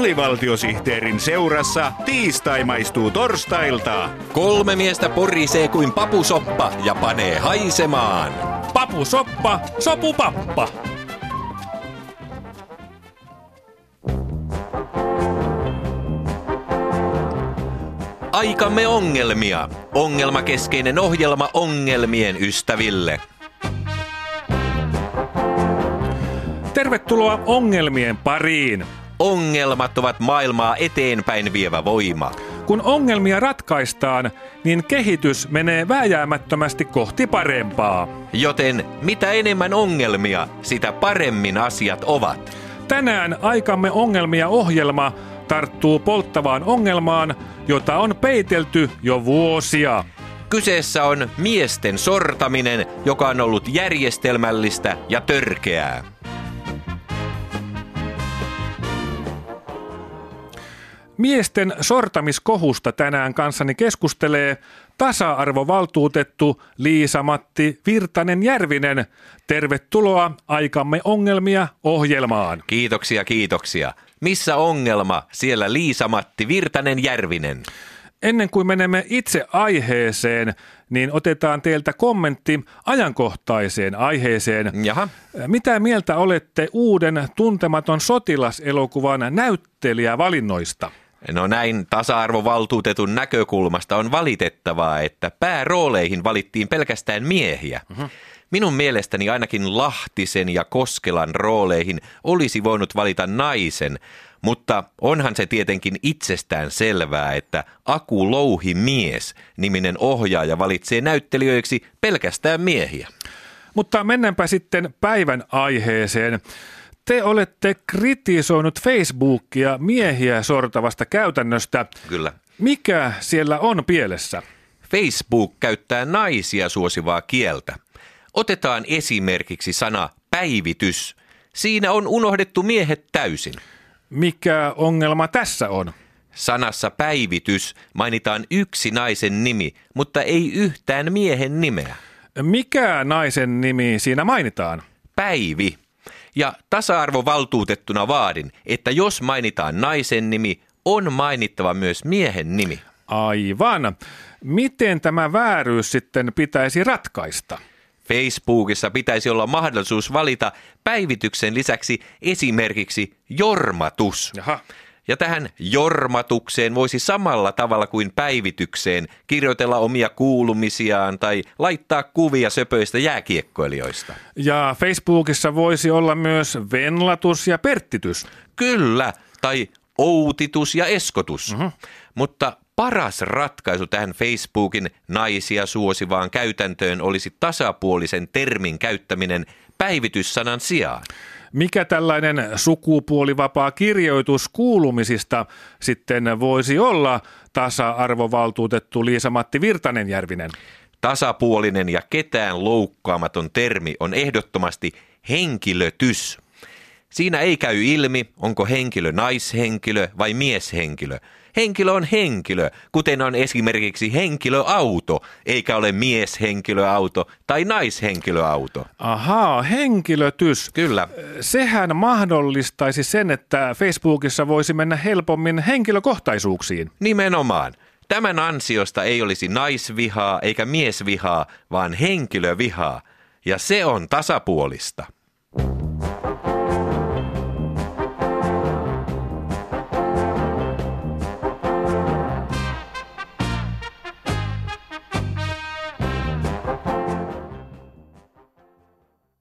Alivaltiosihteerin seurassa tiistai maistuu torstailta. Kolme miestä porisee kuin papusoppa ja panee haisemaan. Papusoppa, sopupappa. Aikamme ongelmia. Ongelmakeskeinen ohjelma ongelmien ystäville. Tervetuloa ongelmien pariin. Ongelmat ovat maailmaa eteenpäin vievä voima. Kun ongelmia ratkaistaan, niin kehitys menee vääjäämättömästi kohti parempaa. Joten mitä enemmän ongelmia, sitä paremmin asiat ovat. Tänään Aikamme ongelmia ohjelma tarttuu polttavaan ongelmaan, jota on peitelty jo vuosia. Kyseessä on miesten sortaminen, joka on ollut järjestelmällistä ja törkeää. Miesten sortamiskohusta tänään kanssani keskustelee tasa-arvovaltuutettu Liisa-Matti Virtanen-Järvinen. Tervetuloa Aikamme ongelmia ohjelmaan. Kiitoksia, kiitoksia. Missä ongelma? Siellä Liisa-Matti Virtanen-Järvinen. Ennen kuin menemme itse aiheeseen, niin otetaan teiltä kommentti ajankohtaiseen aiheeseen. Jaha. Mitä mieltä olette uuden tuntematon sotilaselokuvan näyttelijävalinnoista? No näin tasa-arvovaltuutetun näkökulmasta on valitettavaa, että päärooleihin valittiin pelkästään miehiä. Uh-huh. Minun mielestäni ainakin Lahtisen ja Koskelan rooleihin olisi voinut valita naisen, mutta onhan se tietenkin itsestään selvää, että Aku Louhi Mies niminen ohjaaja valitsee näyttelijöiksi pelkästään miehiä. Mutta mennäänpä sitten päivän aiheeseen. Te olette kritisoinut Facebookia miehiä sortavasta käytännöstä. Kyllä. Mikä siellä on pielessä? Facebook käyttää naisia suosivaa kieltä. Otetaan esimerkiksi sana päivitys. Siinä on unohdettu miehet täysin. Mikä ongelma tässä on? Sanassa päivitys mainitaan yksi naisen nimi, mutta ei yhtään miehen nimeä. Mikä naisen nimi siinä mainitaan? Päivi. Ja tasa-arvovaltuutettuna vaadin, että jos mainitaan naisen nimi, on mainittava myös miehen nimi. Aivan. Miten tämä vääryys sitten pitäisi ratkaista? Facebookissa pitäisi olla mahdollisuus valita päivityksen lisäksi esimerkiksi jormatus. Jaha. Ja tähän jormatukseen voisi samalla tavalla kuin päivitykseen kirjoitella omia kuulumisiaan tai laittaa kuvia söpöistä jääkiekkoilijoista. Ja Facebookissa voisi olla myös venlatus ja perttitys. Kyllä, tai outitus ja eskotus. Uh-huh. Mutta paras ratkaisu tähän Facebookin naisia suosivaan käytäntöön olisi tasapuolisen termin käyttäminen päivityssanan sijaan. Mikä tällainen sukupuolivapaa kirjoitus kuulumisista sitten voisi olla tasa-arvovaltuutettu Liisa-Matti Virtanen-Järvinen? Tasapuolinen ja ketään loukkaamaton termi on ehdottomasti henkilötys. Siinä ei käy ilmi, onko henkilö naishenkilö vai mieshenkilö – Henkilö on henkilö, kuten on esimerkiksi henkilöauto, eikä ole mieshenkilöauto tai naishenkilöauto. Ahaa, henkilötys. Kyllä. Sehän mahdollistaisi sen, että Facebookissa voisi mennä helpommin henkilökohtaisuuksiin. Nimenomaan. Tämän ansiosta ei olisi naisvihaa eikä miesvihaa, vaan henkilövihaa. Ja se on tasapuolista.